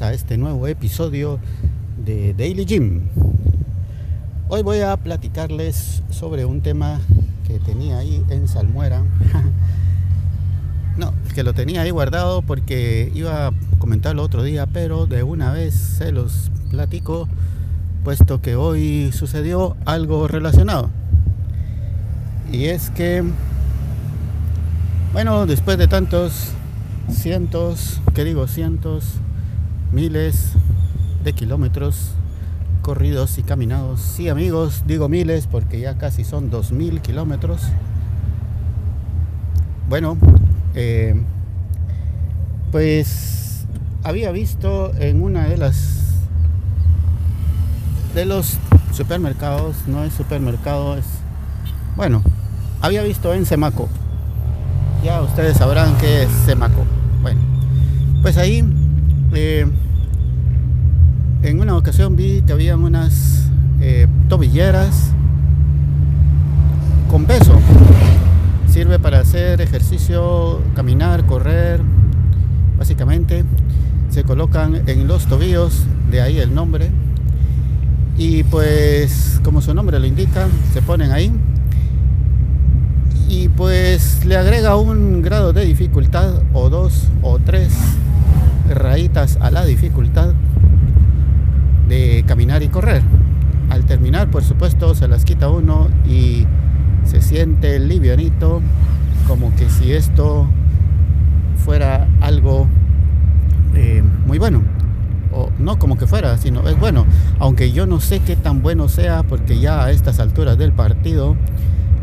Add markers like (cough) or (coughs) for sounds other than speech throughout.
A este nuevo episodio de Daily Gym. Hoy voy a platicarles sobre un tema que tenía ahí en Salmuera. (laughs) no, que lo tenía ahí guardado porque iba a comentarlo otro día, pero de una vez se los platico, puesto que hoy sucedió algo relacionado. Y es que, bueno, después de tantos cientos, que digo cientos, miles de kilómetros corridos y caminados. Sí amigos, digo miles porque ya casi son dos mil kilómetros. Bueno, eh, pues había visto en una de las de los supermercados, no es supermercado, es bueno, había visto en Semaco. Ya ustedes sabrán qué es Semaco. Bueno, pues ahí eh, en una ocasión vi que habían unas eh, tobilleras con peso. Sirve para hacer ejercicio, caminar, correr, básicamente. Se colocan en los tobillos, de ahí el nombre. Y pues, como su nombre lo indica, se ponen ahí y pues le agrega un grado de dificultad o dos o tres rayitas a la dificultad de caminar y correr. Al terminar, por supuesto, se las quita uno y se siente livianito, como que si esto fuera algo eh, muy bueno. O no como que fuera, sino es bueno. Aunque yo no sé qué tan bueno sea, porque ya a estas alturas del partido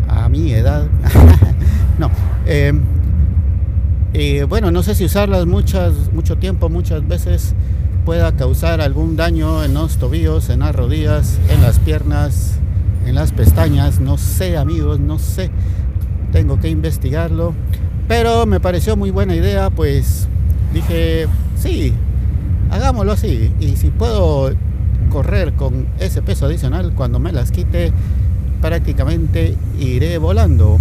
a mi edad. (laughs) no. Eh, eh, bueno, no sé si usarlas muchas, mucho tiempo, muchas veces pueda causar algún daño en los tobillos, en las rodillas, en las piernas, en las pestañas. No sé, amigos, no sé. Tengo que investigarlo. Pero me pareció muy buena idea, pues dije, sí, hagámoslo así. Y si puedo correr con ese peso adicional cuando me las quite, prácticamente iré volando.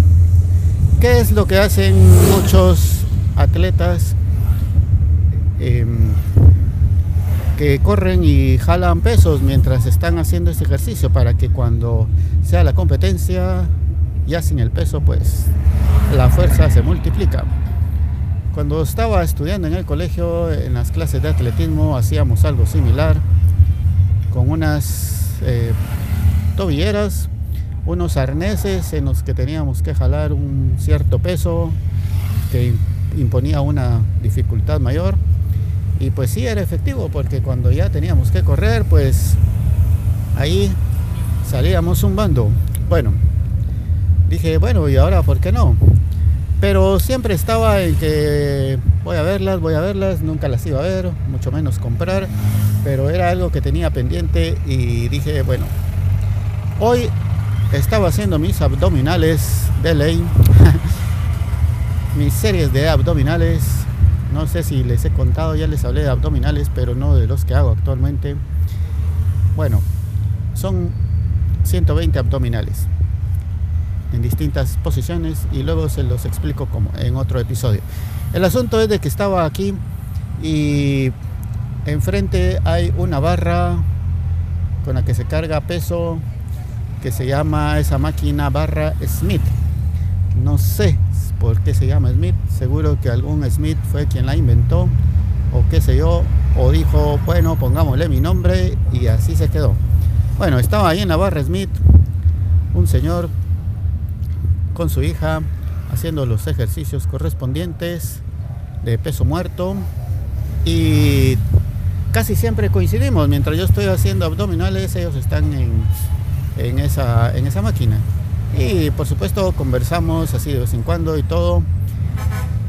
¿Qué es lo que hacen muchos atletas em, que corren y jalan pesos mientras están haciendo este ejercicio para que cuando sea la competencia, ya sin el peso, pues la fuerza se multiplica? Cuando estaba estudiando en el colegio, en las clases de atletismo, hacíamos algo similar con unas eh, tobilleras unos arneses en los que teníamos que jalar un cierto peso que imponía una dificultad mayor. Y pues sí, era efectivo porque cuando ya teníamos que correr, pues ahí salíamos un bando. Bueno, dije, bueno, ¿y ahora por qué no? Pero siempre estaba en que voy a verlas, voy a verlas, nunca las iba a ver, mucho menos comprar, pero era algo que tenía pendiente y dije, bueno, hoy estaba haciendo mis abdominales de ley, (laughs) mis series de abdominales. No sé si les he contado, ya les hablé de abdominales, pero no de los que hago actualmente. Bueno, son 120 abdominales en distintas posiciones y luego se los explico como en otro episodio. El asunto es de que estaba aquí y enfrente hay una barra con la que se carga peso que se llama esa máquina barra Smith. No sé por qué se llama Smith, seguro que algún Smith fue quien la inventó o qué sé yo, o dijo, bueno, pongámosle mi nombre y así se quedó. Bueno, estaba ahí en la barra Smith un señor con su hija haciendo los ejercicios correspondientes de peso muerto y casi siempre coincidimos. Mientras yo estoy haciendo abdominales, ellos están en en esa, en esa máquina. Y por supuesto conversamos así de vez en cuando y todo.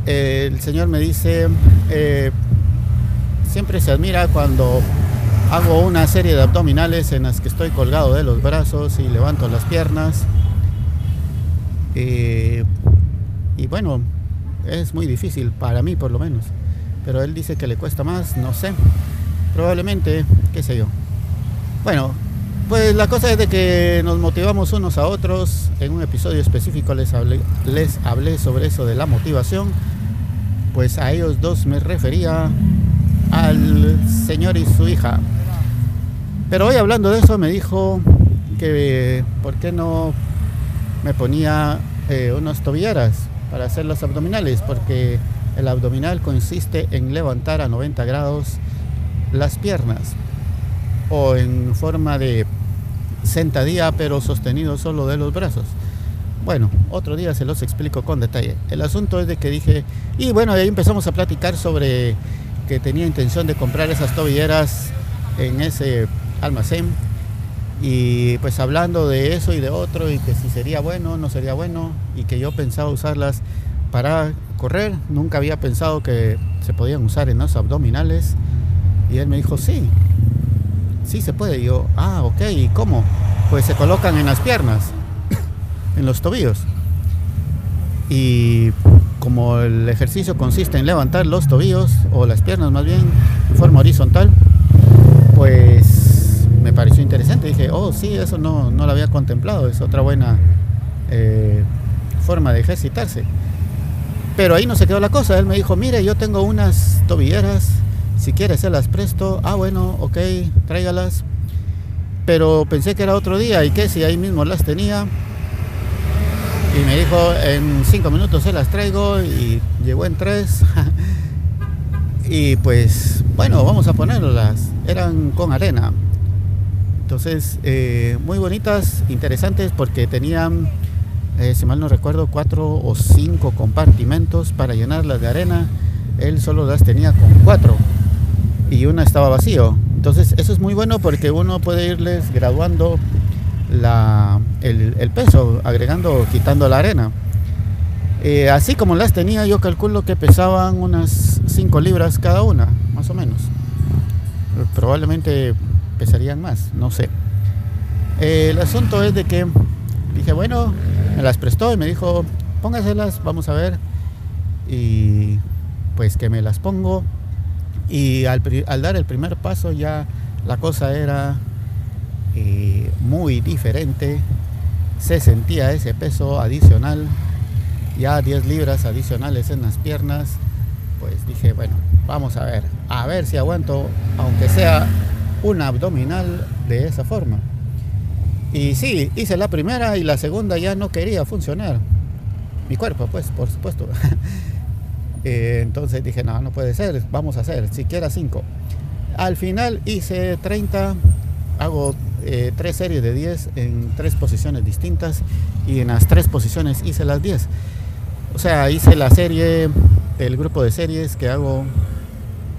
El señor me dice, eh, siempre se admira cuando hago una serie de abdominales en las que estoy colgado de los brazos y levanto las piernas. Y bueno, es muy difícil, para mí por lo menos. Pero él dice que le cuesta más, no sé. Probablemente, qué sé yo. Bueno, pues la cosa es de que nos motivamos unos a otros. En un episodio específico les hablé, les hablé sobre eso de la motivación. Pues a ellos dos me refería al señor y su hija. Pero hoy hablando de eso me dijo que por qué no me ponía eh, unas tobilleras para hacer los abdominales, porque el abdominal consiste en levantar a 90 grados las piernas o en forma de sentadilla pero sostenido solo de los brazos. Bueno, otro día se los explico con detalle. El asunto es de que dije, y bueno, ahí empezamos a platicar sobre que tenía intención de comprar esas tobilleras en ese almacén y pues hablando de eso y de otro y que si sería bueno, no sería bueno y que yo pensaba usarlas para correr, nunca había pensado que se podían usar en los abdominales y él me dijo, sí, sí se puede. Yo, ah, ok, ¿y cómo? Pues se colocan en las piernas, (coughs) en los tobillos. Y como el ejercicio consiste en levantar los tobillos o las piernas más bien en forma horizontal, pues me pareció interesante. Dije, oh, sí, eso no, no lo había contemplado, es otra buena eh, forma de ejercitarse. Pero ahí no se quedó la cosa. Él me dijo, mire, yo tengo unas tobilleras, si quieres se las presto. Ah, bueno, ok, tráigalas. Pero pensé que era otro día y que si ahí mismo las tenía. Y me dijo, en cinco minutos se las traigo y llegó en tres. (laughs) y pues, bueno, vamos a ponerlas. Eran con arena. Entonces, eh, muy bonitas, interesantes porque tenían, eh, si mal no recuerdo, cuatro o cinco compartimentos para llenarlas de arena. Él solo las tenía con cuatro y una estaba vacío. Entonces, eso es muy bueno porque uno puede irles graduando la, el, peso, agregando, quitando la arena. Eh, así como las tenía, yo calculo que pesaban unas 5 libras cada una, más o menos. Probablemente pesarían más, no sé. el asunto es de que dije, bueno, me las prestó y me dijo, póngaselas, vamos a ver. Y pues que me las pongo. Y al, dar el primer paso ya la cosa era eh, muy diferente. Se sentía ese peso adicional, ya 10 libras adicionales en las piernas. Pues dije, bueno, vamos a ver, a ver si aguanto, aunque sea un abdominal de esa forma. Y sí, hice la primera y la segunda ya no quería funcionar. Mi cuerpo, pues, por supuesto. (laughs) Eh, entonces dije, no, no puede ser, vamos a hacer, siquiera cinco. Al final hice 30, hago eh, tres series de 10 en tres posiciones distintas y en las tres posiciones hice las 10. O sea, hice la serie, el grupo de series que hago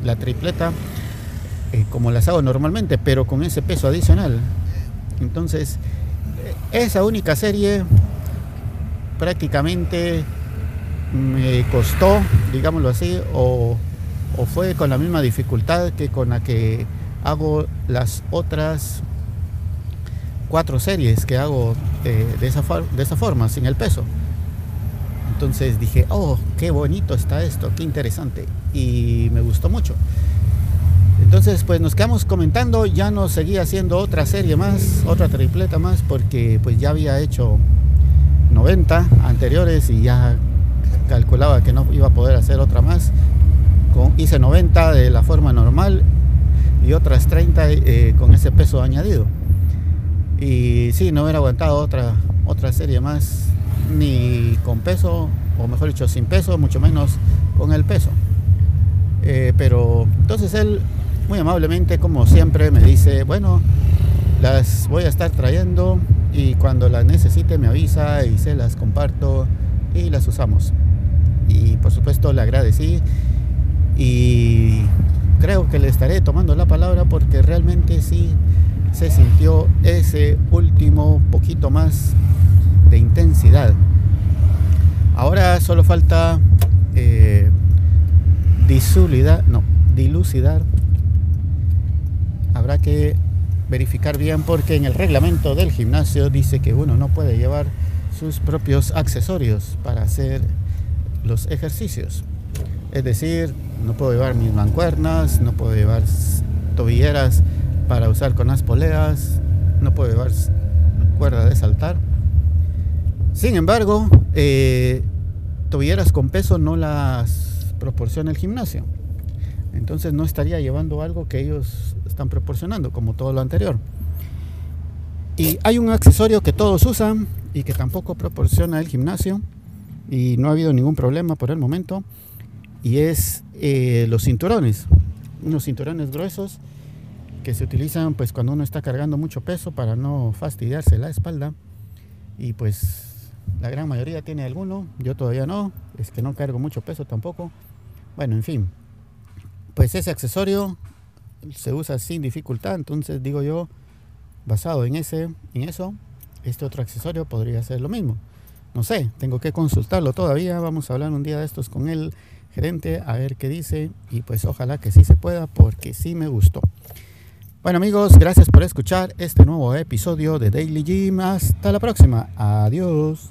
la tripleta eh, como las hago normalmente, pero con ese peso adicional. Entonces, esa única serie prácticamente me costó, digámoslo así, o, fue con la misma dificultad que con la que hago las otras cuatro series que hago eh, de, esa, de esa forma, sin el peso. Entonces dije, oh, qué bonito está esto, qué interesante. Y me gustó mucho. Entonces, pues nos quedamos comentando, ya no seguía haciendo otra serie más, otra tripleta más, porque pues ya había hecho 90 anteriores y ya calculaba que no iba a poder hacer otra más. Hice 90 de la forma normal y otras 30 eh, con ese peso añadido. Y sí, no hubiera aguantado otra, otra serie más, ni con peso, o mejor dicho, sin peso, mucho menos con el peso. Eh, pero entonces él muy amablemente, como siempre, me dice, bueno, las voy a estar trayendo y cuando las necesite me avisa y se las comparto y las usamos. Y por supuesto le agradecí y creo que le estaré tomando la palabra porque realmente sí se sintió ese último poquito más de intensidad. Ahora solo falta eh, no, dilucidar habrá que verificar bien porque en el reglamento del gimnasio dice que uno no puede llevar sus propios accesorios para hacer los ejercicios. Es decir, no puedo llevar mis mancuernas, no puedo llevar tobilleras para usar con las poleas, no puedo llevar cuerda de saltar. Sin embargo, eh, tobilleras con peso no las proporciona el gimnasio. Entonces no estaría llevando algo que ellos están proporcionando, como todo lo anterior. Y hay un accesorio que todos usan y que tampoco proporciona el gimnasio y no ha habido ningún problema por el momento y es eh, los cinturones, unos cinturones gruesos que se utilizan pues cuando uno está cargando mucho peso para no fastidiarse la espalda y pues la gran mayoría tiene alguno, yo todavía no, es que no cargo mucho peso tampoco. Bueno, en fin, pues ese accesorio se usa sin dificultad, entonces digo yo, basado en ese, en eso, este otro accesorio podría ser lo mismo. No sé, tengo que consultarlo todavía, vamos a hablar un día de estos con el gerente a ver qué dice y pues ojalá que sí se pueda porque sí me gustó. Bueno amigos, gracias por escuchar este nuevo episodio de Daily Gym. Hasta la próxima. Adiós.